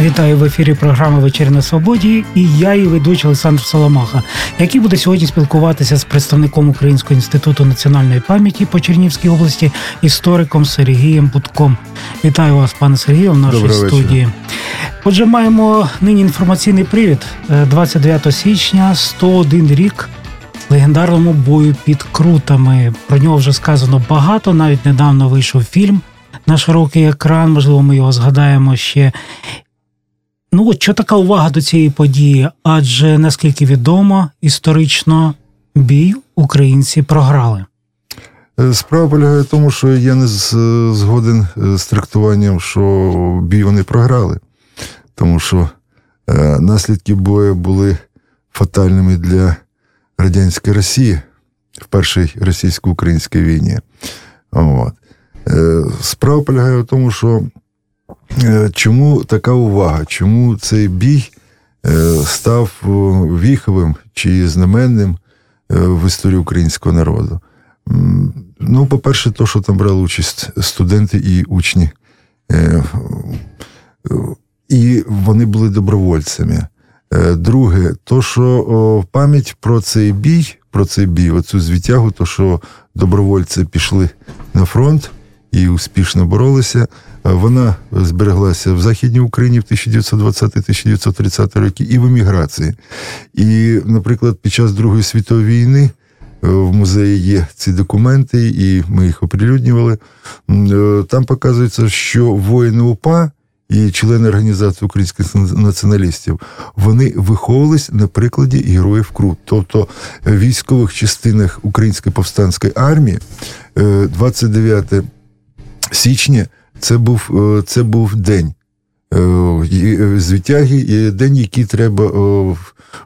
Вітаю в ефірі програми Вечір на Свободі і я, її ведучий Олександр Соломаха, який буде сьогодні спілкуватися з представником Українського інституту національної пам'яті по Чернівській області, істориком Сергієм Будком. Вітаю вас, пане Сергію, в нашій Доброго студії. вечора. Отже, маємо нині інформаційний привід. Е, 29 січня, 101 рік легендарному бою під крутами. Про нього вже сказано багато. Навіть недавно вийшов фільм на широкий екран. Можливо, ми його згадаємо ще. Ну, що така увага до цієї події? Адже наскільки відомо, історично бій українці програли. Е, Справа полягає в тому, що я не згоден е, з трактуванням, що бій вони програли, тому що е, наслідки бою були фатальними для радянської Росії в першій російсько-українській війні. От. Е, Справа полягає в тому, що е, чому така увага, чому цей бій е, став віховим чи знаменним е, в історії українського народу. Ну, по-перше, то, що там брали участь студенти і учні. Е, е, І вони були добровольцями. Е, Друге, то, що пам'ять про цей бій, про цей бій, оцю звітягу, то, що добровольці пішли на фронт і успішно боролися, е, вона збереглася в Західній Україні в 1920-1930 роки і в еміграції. І, наприклад, під час Другої світової війни е, в музеї є ці документи, і ми їх оприлюднювали. Е, Там показується, що воїни УПА і члени організації українських націоналістів вони виховувались на прикладі героїв Крут, тобто в військових частинах Української повстанської армії е, 29 січня це був, е, це був день. е, е, Звитяги і день, який треба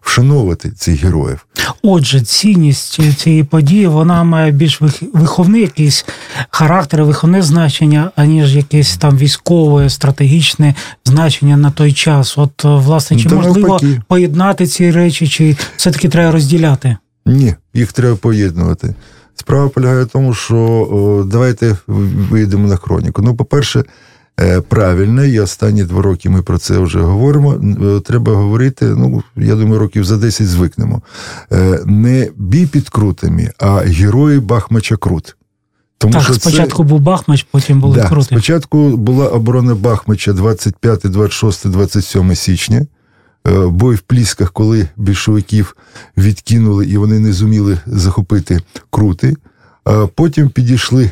вшановувати цих героїв. Отже, цінність цієї події вона має більш виховний якийсь характер, виховне значення, аніж якесь там військове, стратегічне значення на той час. От, власне, чи Та можливо навпаки. поєднати ці речі, чи все-таки треба розділяти? Ні, їх треба поєднувати. Справа полягає в тому, що давайте вийдемо на хроніку. Ну, по-перше, е, правильно, і останні два роки ми про це вже говоримо. Е, Треба говорити, ну, я думаю, років за 10 звикнемо. Е, Не бій під крутами, а герої Бахмача Крут. Тому так, що це- спочатку був Бахмач, потім були да, крути. Спочатку була оборона Бахмача 25, 26, 27 січня. Е, Бой в Плісках, коли більшовиків відкинули і вони не зуміли захопити крути. А потім підійшли,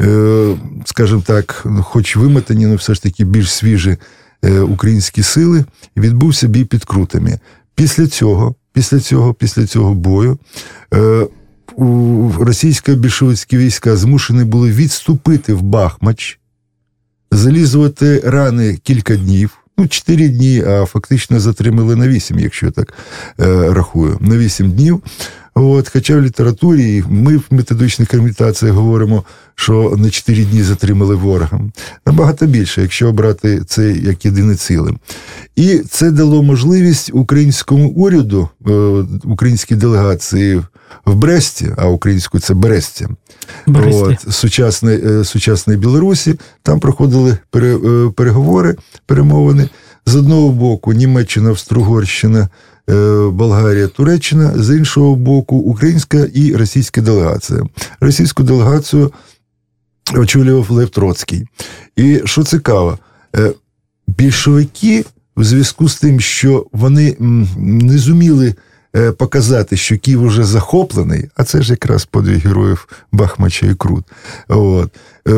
е, скажімо так, ну, хоч вимотані, але все ж таки більш свіжі е, українські сили, і відбувся бій під крутами. Після цього, після цього, після цього бою. російсько-більшовицькі війська змушені були відступити в Бахмач, залізувати рани кілька днів. Ну, 4 дні, а фактично затримали на 8, якщо так е, рахую, на 8 днів. От, хоча в літературі ми в методичних імітаціях говоримо, що на 4 дні затримали ворога. Набагато більше, якщо обрати це як єдине ціле. І це дало можливість українському уряду, е, українській делегації в Бресті, а українською це Берестя, Бресті. От, сучасної, е, сучасної Білорусі. Там проходили е, переговори, перемовини. З одного боку, Німеччина, Австро-Угорщина, е, Болгарія, Туреччина, з іншого боку, українська і російська делегація. Російську делегацію очолював Лев Троцький. І що цікаво, більшовики в зв'язку з тим, що вони не зуміли показати, що Київ уже захоплений, а це ж якраз подвиг героїв Бахмача і Крут. От. Е,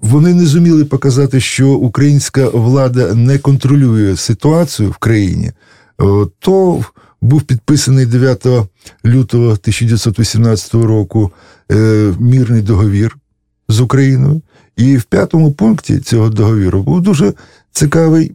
Вони не зуміли показати, що українська влада не контролює ситуацію в країні, е, то був підписаний 9 лютого 1918 року е, мірний договір з Україною. І в п'ятому пункті цього договіру був дуже цікавий е,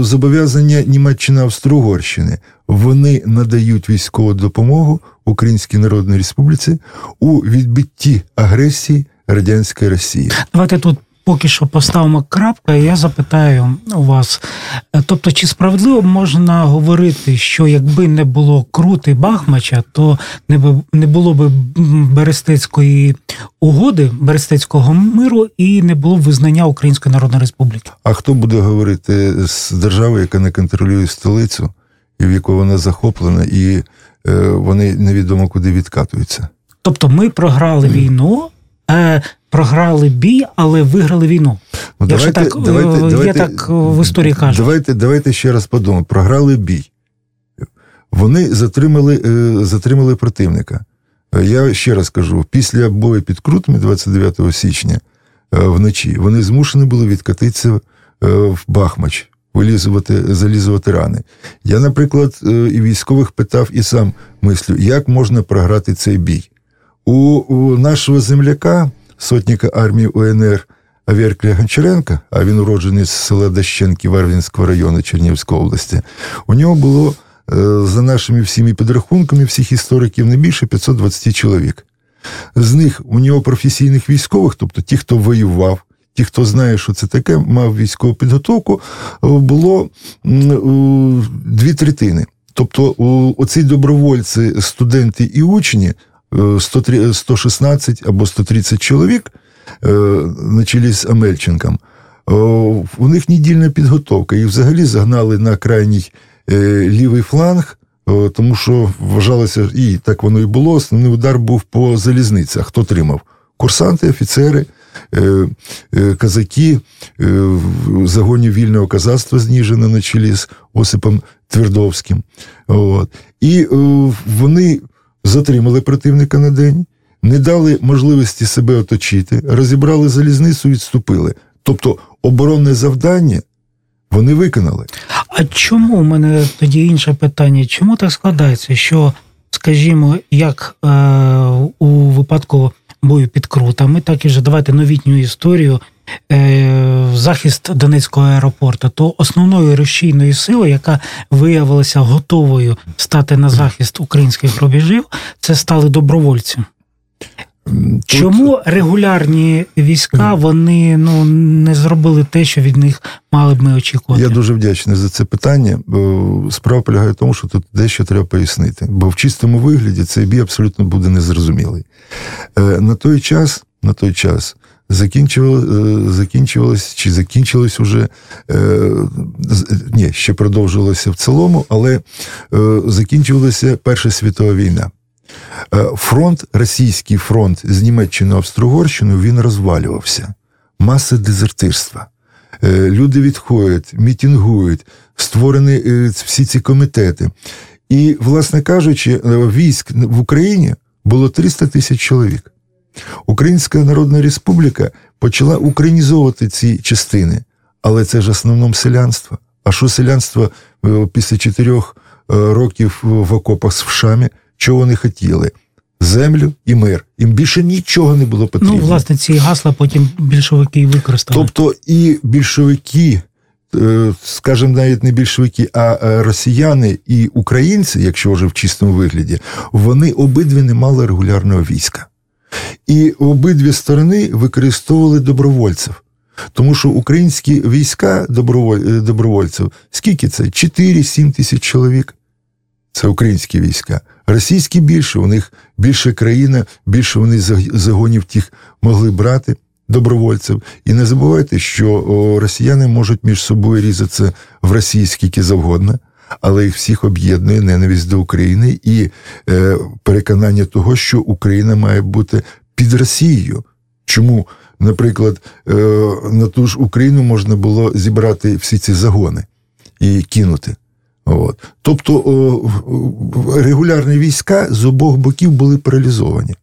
зобов'язання Німеччини Австро-Угорщини. Вони надають військову допомогу Українській Народній Республіці у відбитті агресії радянської Росії. Давайте тут поки що поставимо крапку, і я запитаю у вас. е, Тобто, чи справедливо можна говорити, що якби не було крути Бахмача, то не було б Берестецької угоди, Берестецького миру і не було б визнання Української Народної Республіки? А хто буде говорити з держави, яка не контролює столицю, і в яку вона захоплена, і е, вони невідомо куди відкатуються? Тобто, ми програли війну, е, програли бій, але виграли війну. Ну, Якщо так, е, є так, е, в історії кажуть. Давайте, давайте ще раз подумаємо. Програли бій. Вони затримали, е, затримали противника. Я ще раз кажу: після бою під Крутами 29 січня е, вночі вони змушені були відкатитися е, в Бахмач, вилізувати, залізувати рани. Я, наприклад, і військових питав і сам мислю, як можна програти цей бій. У, у нашого земляка, сотника армії УНР Аверкля Гончаренка, а він уроджений з села Дащенки Варвінського району Чернігівської області, у нього було, е, за нашими всіми підрахунками, всіх істориків, не більше 520 чоловік. З них у нього професійних військових, тобто ті, хто воював, ті, хто знає, що це таке, мав військову підготовку, е, було дві третини. Тобто, оці добровольці, студенти і учні, 103 116 або 130 чоловік, е, на чолі з Амельченком, у них недільна підготовка. Їх взагалі загнали на крайній е, лівий фланг, тому що вважалося, і так воно і було. Основний удар був по залізниці. А хто тримав? Курсанти, офіцери, е, е, казаки, е, в загоні вільного казацтва з Ніжина на чолі з Осипом Твердовським. І е, вони затримали противника на день, не дали можливості себе оточити, розібрали залізницю, відступили. Тобто оборонне завдання вони виконали. А чому у мене тоді інше питання? Чому так складається, що, скажімо, як е, у випадку бою під крутами, так і вже давайте новітню історію. е, Захист Донецького аеропорту, то основною рушійною силою, яка виявилася готовою стати на захист українських рубежів, це стали добровольці. Чому регулярні війська вони ну не зробили те, що від них мали б ми очікувати? Я дуже вдячний за це питання. Справа полягає в тому, що тут дещо треба пояснити. Бо в чистому вигляді цей бій абсолютно буде незрозумілий. Е, На той час, на той час закінчувалось, закінчувалось чи закінчилось уже е, ні, ще продовжувалося в цілому, але е, закінчувалася Перша світова війна. Е, Фронт, російський фронт з Німеччини Австро-Угорщиною, він розвалювався. Маса дезертирства. Е, Люди відходять, мітингують, створені е, всі ці комітети. І, власне кажучи, військ в Україні було 300 тисяч чоловік. Українська Народна Республіка почала українізовувати ці частини, але це ж основному селянство. А що селянство після чотирьох років в окопах з вшами, чого вони хотіли? Землю і мир. Їм більше нічого не було потрібно. Ну, власне, ці гасла потім більшовики використали. Тобто і більшовики, е, скажімо, навіть не більшовики, а е, росіяни і українці, якщо вже в чистому вигляді, вони обидві не мали регулярного війська. І обидві сторони використовували добровольців. Тому що українські війська е, добровольців, скільки це? 4-7 тисяч чоловік. Це українські війська. Російські більше, у них більше країна, більше вони заг- загонів тих могли брати добровольців. І не забувайте, що росіяни можуть між собою різатися в Росії скільки завгодно, але їх всіх об'єднує ненависть до України і е, переконання того, що Україна має бути під Росією. Чому, наприклад, е, на ту ж Україну можна було зібрати всі ці загони і кинути? От. Тобто регулярні війська з обох боків були паралізовані.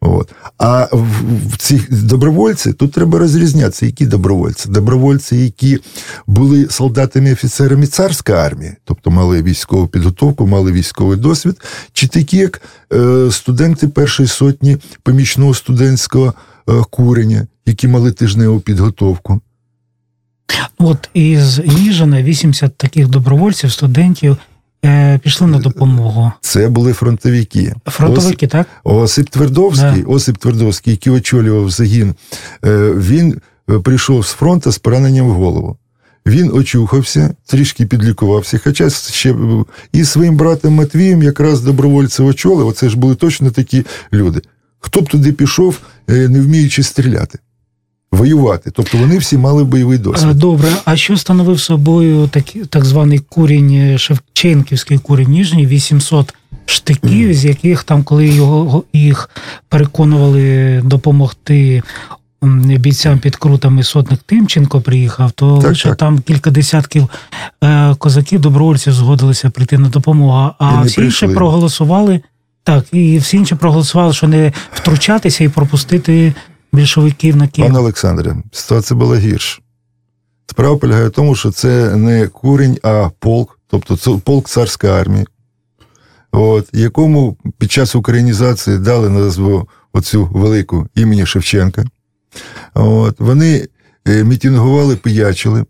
От. А в, цих добровольці тут треба розрізнятися, які добровольці. Добровольці, які були солдатами офіцерами царської армії, тобто мали військову підготовку, мали військовий досвід, чи такі, як е, студенти першої сотні помічного студентського е, курення, які мали тижневу підготовку. От із Ніжина 80 таких добровольців, студентів е, пішли на допомогу. Це були фронтовики. Фронтовики, так? Осип Твердовський, Осип Твердовський, який очолював загін, е, він е, прийшов з фронту з пораненням в голову. Він очухався, трішки підлікувався, хоча ще і своїм братом Матвієм якраз добровольці очоли, оце ж були точно такі люди. Хто б туди пішов, е, не вміючи стріляти, воювати. Тобто вони всі мали бойовий Е, досвід. Добре, а що становив собою так, так званий курінь е, Шевченківський курінь ніжній, 800 штиків, з яких там, коли його їх переконували допомогти бійцям під крутами сотник Тимченко приїхав, то Так, лише так. там кілька десятків е, козаків, добровольців згодилися прийти на допомогу, а не всі інші проголосували. Так, і всі інші проголосували, що не втручатися і пропустити більшовиків на Київ. Пане Олександре, ситуація була гірша. Справа полягає в тому, що це не курінь, а полк, тобто це полк царської армії, от, якому під час українізації дали назву оцю велику імені Шевченка. От, вони е, мітингували, пиячили.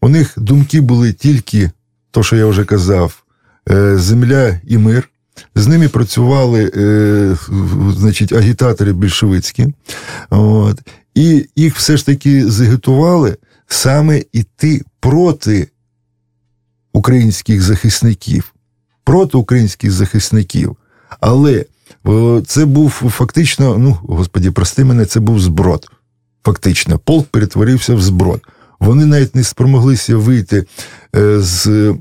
У них думки були тільки, то, що я вже казав, е, земля і мир. З ними працювали е, значить, агітатори більшовицькі. От. І їх все ж таки заготували саме йти проти українських захисників, проти українських захисників. Але це був фактично, ну, господі, прости мене, це був зброд. Фактично, полк перетворився в зброд. Вони навіть не спромоглися вийти е, з.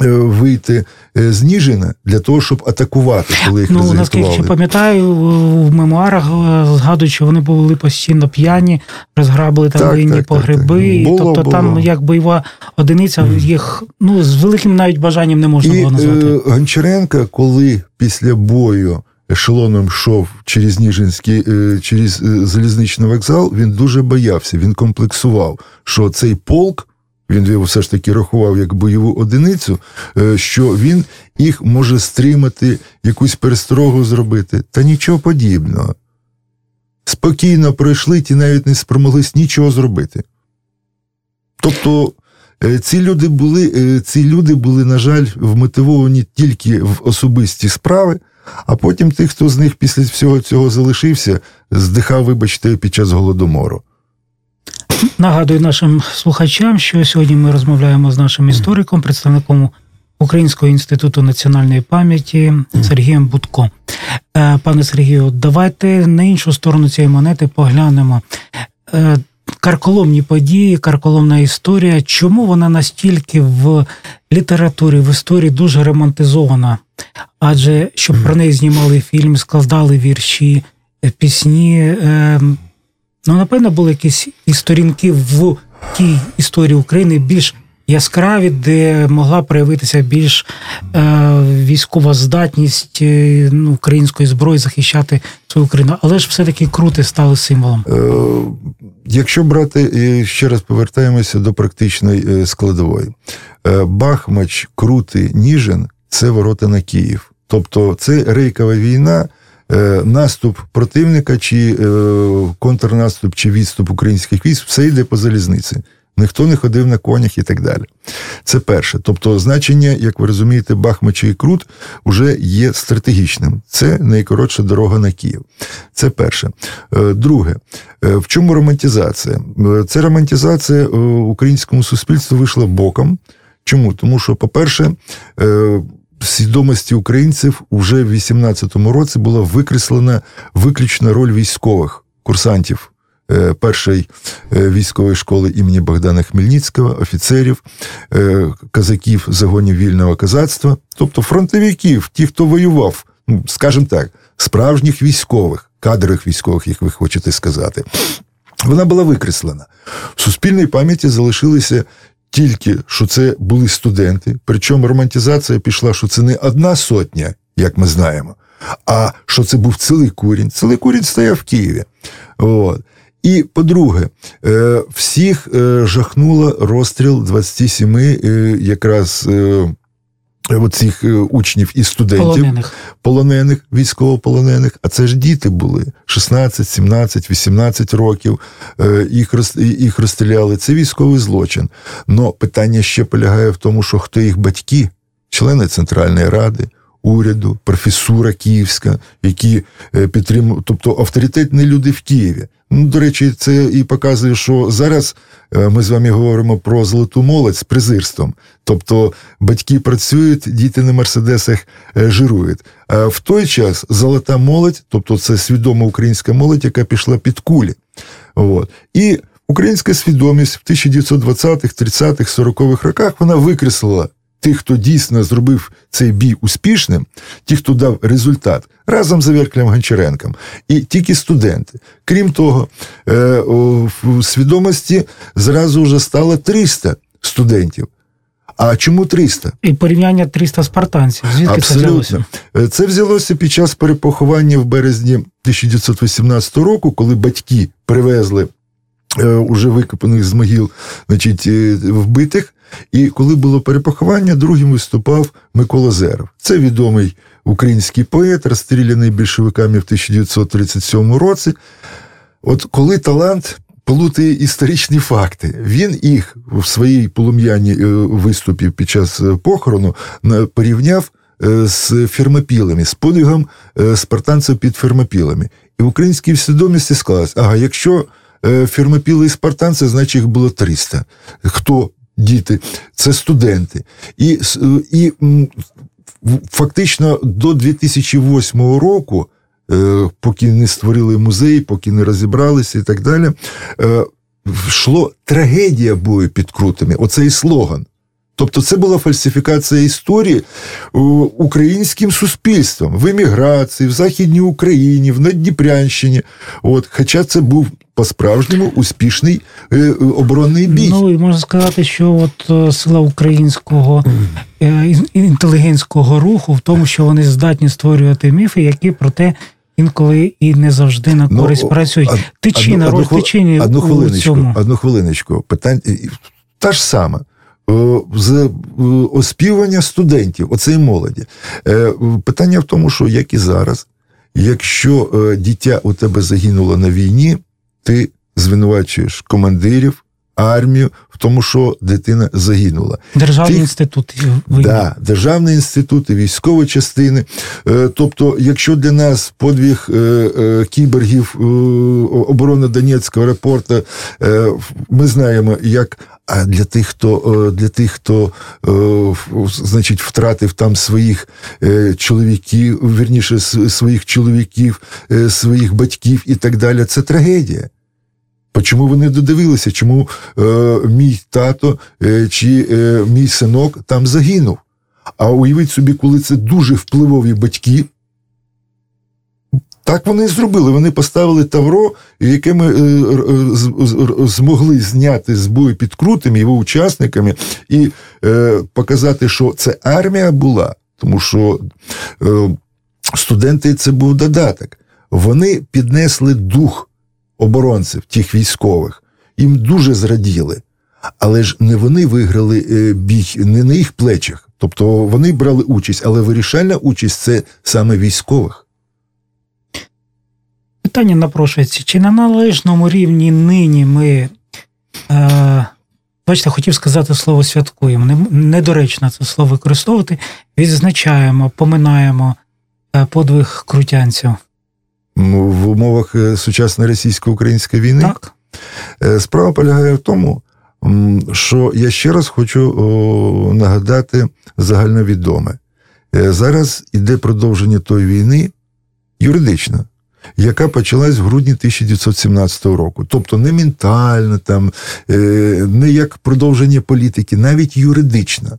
Е, Вийти е, з Ніжина для того, щоб атакувати, коли їх Ну, наскільки пам'ятаю, в мемуарах е, згадують, що вони були постійно п'яні, розграбили там Так, винні так, так, погреби. так. Було, тобто там як бойова одиниця, їх ну, з великим навіть бажанням не можна І було назвати. Гончаренко, коли після бою ешелоном йшов через Ніжинський, через залізничний вокзал, він дуже боявся, він комплексував, що цей полк. Він його все ж таки рахував як бойову одиницю, е, що він їх може стримати, якусь пересторогу зробити. Та нічого подібного. Спокійно пройшли, ті навіть не спромоглись нічого зробити. Тобто е, ці люди були, е, ці люди були, на жаль, вмотивовані тільки в особисті справи, а потім тих, хто з них після всього цього залишився, здихав, вибачте, під час голодомору. Нагадую нашим слухачам, що сьогодні ми розмовляємо з нашим істориком, представником Українського інституту національної пам'яті Сергієм Будко. Е, Пане Сергію, давайте на іншу сторону цієї монети поглянемо. Е, Карколомні події, карколомна історія. Чому вона настільки в літературі, в історії дуже ремонтизована? Адже щоб про неї знімали фільм, складали вірші, е, пісні. Ну, напевно, були якісь і сторінки в тій історії України більш яскраві, де могла проявитися більш е, військова здатність е, ну, української зброї захищати свою Україну. Але ж все-таки крути стали символом. Е, Якщо брати, ще раз повертаємося до практичної е, складової. Е, Бахмач, Крути, Ніжин це ворота на Київ. Тобто це рейкова війна, наступ противника, чи е, контрнаступ, чи відступ українських військ, все йде по залізниці. Ніхто не ходив на конях і так далі. Це перше. Тобто, значення, як ви розумієте, Бахмача і Крут вже є стратегічним. Це найкоротша дорога на Київ. Це перше. Е, Друге, е, в чому романтизація? Е, Ця романтизація е, українському суспільству вийшла боком. Чому? Тому що, по-перше, е, в свідомості українців вже в 18-му році була викреслена виключна роль військових курсантів е, першої е, військової школи імені Богдана Хмельницького, офіцерів, е, казаків загонів вільного казацтва, тобто фронтовиків, ті, хто воював, ну, скажімо так, справжніх військових, кадрових військових, як ви хочете сказати. Вона була викреслена. В суспільній пам'яті залишилися тільки, що це були студенти, причому романтизація пішла, що це не одна сотня, як ми знаємо, а що це був цілий курінь. Цілий курінь стояв в Києві. От. І по-друге, е, всіх е, жахнуло розстріл 27 е, якраз оцих е, учнів і студентів Полонених. полонених, військовополонених, а це ж діти були 16, 17, 18 років. е, Їх їх розстріляли. Це військовий злочин. Но питання ще полягає в тому, що хто їх батьки, члени Центральної Ради, уряду, професура київська, які е, підтримують, тобто авторитетні люди в Києві. Ну, до речі, це і показує, що зараз е, ми з вами говоримо про золоту молодь з презирством. Тобто батьки працюють, діти на мерседесах е, жирують. А в той час золота молодь, тобто це свідома українська молодь, яка пішла під кулі. От. І українська свідомість в 1920-х, 30-х, 40-х роках вона викреслила тих, хто дійсно зробив цей бій успішним, ті, хто дав результат, разом з Верклем Гончаренком, і тільки студенти. Крім того, е, в свідомості зразу вже стало 300 студентів. А чому 300? І порівняння 300 спартанців. Звідки це взялося? Е, це взялося під час перепоховання в березні 1918 року, коли батьки привезли уже викопаних з могил значить, е, вбитих. І коли було перепоховання, другим виступав Микола Зеров. Це відомий український поет, розстріляний більшовиками в 1937 році. От коли талант плутає історичні факти, він їх в своїй полум'яній е, виступі під час е, похорону порівняв е, з фермопілами, з подвигом спартанців під фермопілами. І в українській свідомості склалось, ага, якщо фермопіли і спартанці, значить їх було 300. Хто діти, це студенти. І, і фактично до 2008 року, е, поки не створили музей, поки не розібралися і так далі, е, йшло трагедія бою під крутами. Оцей слоган. Тобто це була фальсифікація історії українським суспільством в еміграції, в Західній Україні, в Надніпрянщині. От, Хоча це був по-справжньому успішний е, оборонний бій. Ну і можна сказати, що от е, сила українського е, інтелігентського руху в тому, що вони здатні створювати міфи, які проте. Інколи і не завжди на ну, користь ну, працюють. Тичина, роль тичини одну хвилиночку, цьому. Одну хвилиночку. Питання та ж сама. Е, з е, оспівання студентів, оцеї молоді. Е, питання в тому, що як і зараз, якщо дитя у тебе загинуло на війні, ти звинувачуєш командирів, армію в тому, що дитина загинула. Державний Ти... інститут Да, державний інститут і військові частини. Тобто, якщо для нас подвиг кібергів оборони Донецького аеропорту, ми знаємо, як а для тих, хто е, для тих, хто е, значить, втратив там своїх е, чоловіків, вірніше своїх чоловіків, своїх батьків і так далі, це трагедія. Чому вони додивилися? Чому е, мій тато е, чи е, мій синок там загинув? А уявіть собі, коли це дуже впливові батьки, так вони і зробили. Вони поставили Тавро, яке ми е, е, змогли зняти з бою під крутими його учасниками, і е, показати, що це армія була, тому що студенти це був додаток. Вони піднесли дух оборонців, тих військових, їм дуже зраділи. Але ж не вони виграли бій, не на їх плечах. Тобто вони брали участь, але вирішальна участь це саме військових питання напрошується, чи на належному рівні нині ми, е, бачите, хотів сказати слово святкуємо, недоречно це слово використовувати, відзначаємо, поминаємо е, подвиг крутянців. В умовах е, сучасної російсько-української війни Так. Е, справа полягає в тому, що я ще раз хочу нагадати загальновідоме. Зараз іде продовження тої війни юридично яка почалась в грудні 1917 року. Тобто не ментально, там, е, не як продовження політики, навіть юридично.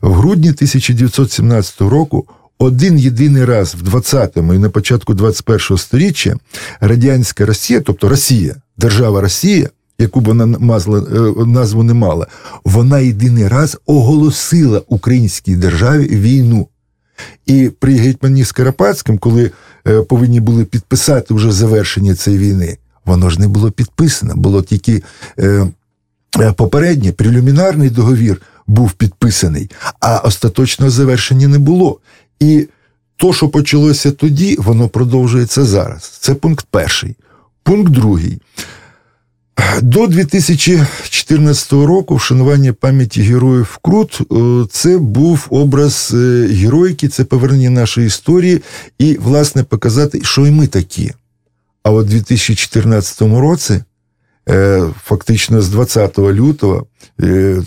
В грудні 1917 року. Один єдиний раз в 20-му і на початку 21-го сторіччя радянська Росія, тобто Росія, держава Росія, яку б вона мазла, е, назву не мала, вона єдиний раз оголосила українській державі війну. І при гетьмані Скарапатським, коли е, повинні були підписати вже завершення цієї війни, воно ж не було підписано, було тільки е, попереднє прелюмінарний договір був підписаний, а остаточного завершення не було. І то, що почалося тоді, воно продовжується зараз. Це пункт перший. Пункт другий. До 2014 року вшанування пам'яті героїв Крут е, це був образ е, героїки, це повернення нашої історії і, власне, показати, що і ми такі. А от у 2014 році, фактично з 20 лютого,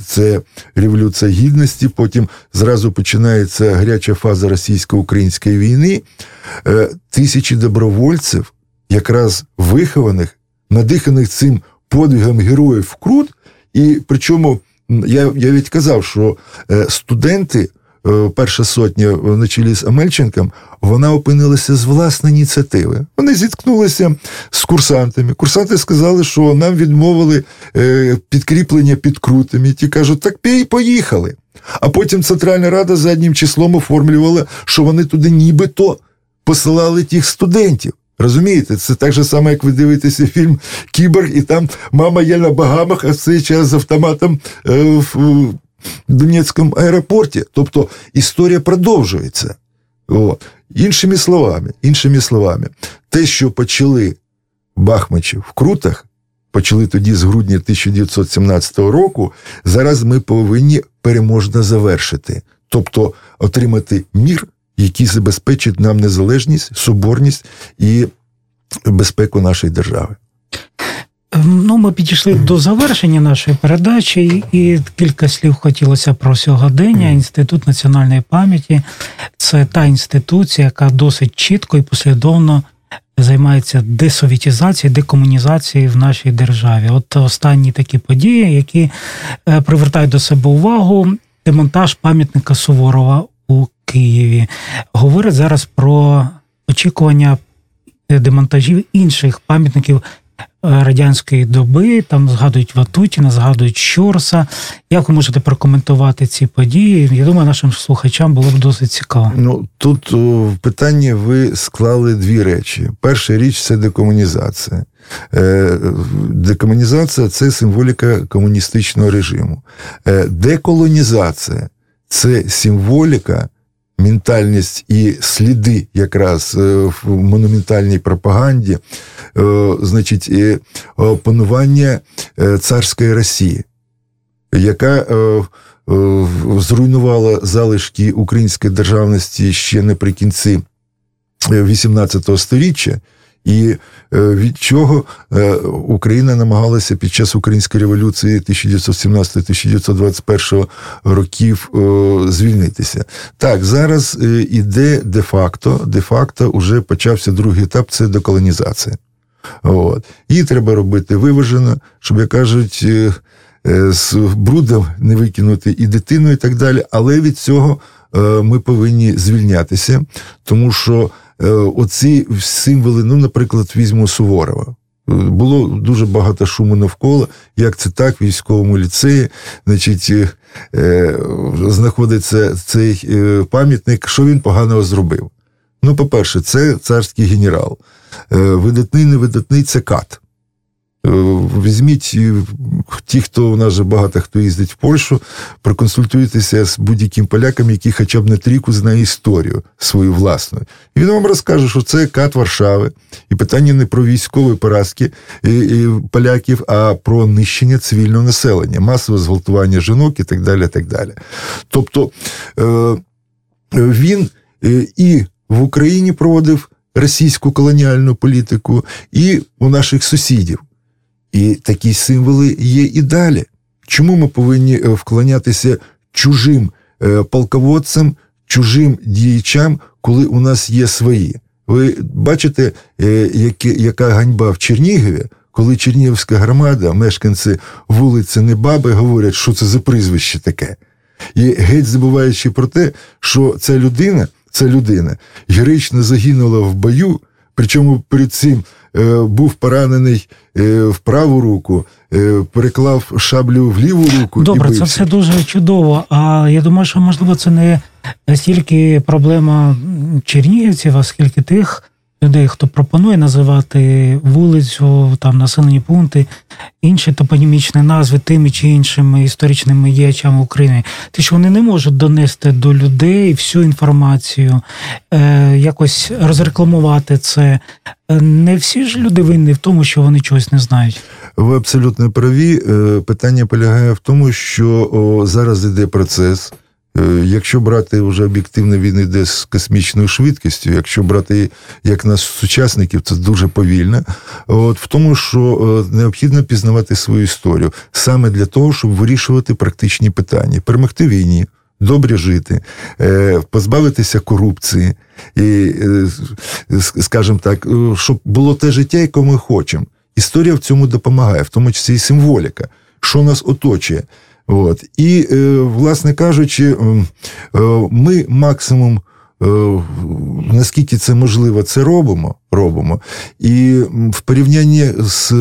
це Революція Гідності, потім зразу починається гаряча фаза російсько-української війни. Тисячі добровольців, якраз вихованих, надиханих цим подвигам героїв Крут, і причому я я ведь казав, що е, студенти, е, перша сотня на чолі з Амельченком, вона опинилася з власної ініціативи. Вони зіткнулися з курсантами. Курсанти сказали, що нам відмовили е, підкріплення під крутами. Ті кажуть, так пій, поїхали. А потім Центральна Рада заднім числом оформлювала, що вони туди нібито посилали тих студентів. Розумієте, це так же саме, як ви дивитеся фільм Кіборг, і там мама є на Багамах, а в цей час з автоматом е, Донецькому аеропорті. Тобто історія продовжується. От. Іншими словами, іншими словами, те, що почали Бахмачі в Крутах, почали тоді з грудня 1917 року, зараз ми повинні переможно завершити, тобто отримати мір які забезпечать нам незалежність, соборність і безпеку нашої держави. Ну, ми підійшли до завершення нашої передачі, і кілька слів хотілося про сьогодення. Інститут національної пам'яті це та інституція, яка досить чітко і послідовно займається десовітізацією, декомунізацією в нашій державі. От останні такі події, які е, привертають до себе увагу, демонтаж пам'ятника Суворова у Києві. Говорять зараз про очікування демонтажів інших пам'ятників е, радянської доби. Там згадують Ватутіна, згадують Щорса. Як ви можете прокоментувати ці події? Я думаю, нашим слухачам було б досить цікаво. Ну тут в питанні ви склали дві речі. Перша річ це декомунізація. Е, декомунізація це символіка комуністичного режиму. Е, деколонізація це символіка, ментальність і сліди якраз е, в монументальній пропаганді, е, значить, панування е, царської Росії, яка зруйнувала залишки української державності ще наприкінці 18 століття. І е, від чого е, Україна намагалася під час української революції 1917-1921 років звільнитися. Так, зараз е, іде де-факто, де-факто вже почався другий етап це деколонізація. От. Її треба робити виважено, щоб як кажуть. З брудом не викинути і дитину, і так далі, але від цього ми повинні звільнятися, тому що Е, оці символи, ну, наприклад, візьму Суворова. Було дуже багато шуму навколо, як це так, в військовому ліцеї, значить, е, знаходиться цей е, пам'ятник, що він поганого зробив. Ну, по-перше, це царський генерал. Е, видатний, невидатний це кат. Е, візьміть е, ті, хто у нас же багато хто їздить в Польщу, проконсультуйтеся з будь-яким поляком, який хоча б на тріку знає історію свою власну. І він вам розкаже, що це кат Варшави, і питання не про військові поразки і, і поляків, а про нищення цивільного населення, масове зґвалтування жінок і так далі. так далі. Тобто е, він е, і в Україні проводив російську колоніальну політику, і у наших сусідів. І такі символи є і далі. Чому ми повинні е, вклонятися чужим е, полководцям, чужим діячам, коли у нас є свої? Ви бачите, е, яка ганьба в Чернігові, коли Чернігівська громада, мешканці вулиці Небаби, говорять, що це за прізвище таке. І геть забуваючи про те, що ця людина, ця людина героїчно загинула в бою, причому перед цим був поранений е, в праву руку, е, переклав шаблю в ліву руку. Добре, і це все дуже чудово. А я думаю, що можливо це не стільки проблема чернігівців, а скільки тих людей, хто пропонує називати вулицю, там населені пункти, інші топонімічні назви тими чи іншими історичними діячами України, те, що вони не можуть донести до людей всю інформацію, е, якось розрекламувати це. Е, Не всі ж люди винні в тому, що вони чогось не знають. Ви абсолютно праві. Е, Питання полягає в тому, що зараз йде процес. Е, Якщо брати вже об'єктивно, він йде з космічною швидкістю. Якщо брати як нас сучасників, це дуже повільно. От в тому, що е, необхідно пізнавати свою історію саме для того, щоб вирішувати практичні питання, перемогти війні. Добре жити, е, позбавитися корупції, і, скажімо так, щоб було те життя, яке ми хочемо. Історія в цьому допомагає, в тому числі і символіка, що нас оточує. От. І, е, власне кажучи, ми максимум, е, наскільки це можливо, це робимо. робимо. І в порівнянні з,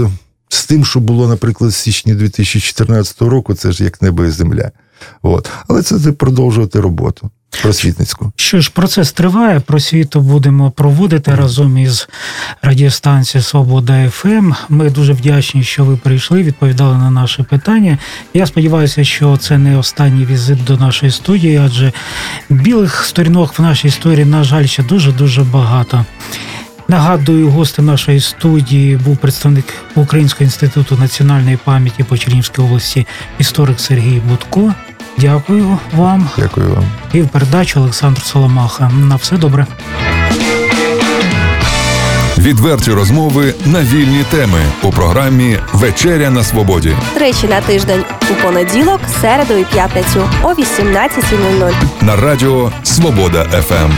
з тим, що було, наприклад, в січні 2014 року, це ж як небо і земля. От. Але це продовжувати роботу просвітницьку. Що ж, процес триває. Просвіту будемо проводити разом із радіостанцією Свобода ФМ. Ми дуже вдячні, що ви прийшли, відповідали на наші питання. Я сподіваюся, що це не останній візит до нашої студії, адже білих сторінок в нашій історії, на жаль, ще дуже дуже багато. Нагадую, гостем нашої студії був представник Українського інституту національної пам'яті по Чернігівській області, історик Сергій Будко. Дякую вам. Дякую вам. І в передачу Олександр Соломаха. На все добре. Відверті розмови на вільні теми у програмі Вечеря на свободі Тричі на тиждень у понеділок, середу і п'ятницю о 18.00. на радіо Свобода ФМ.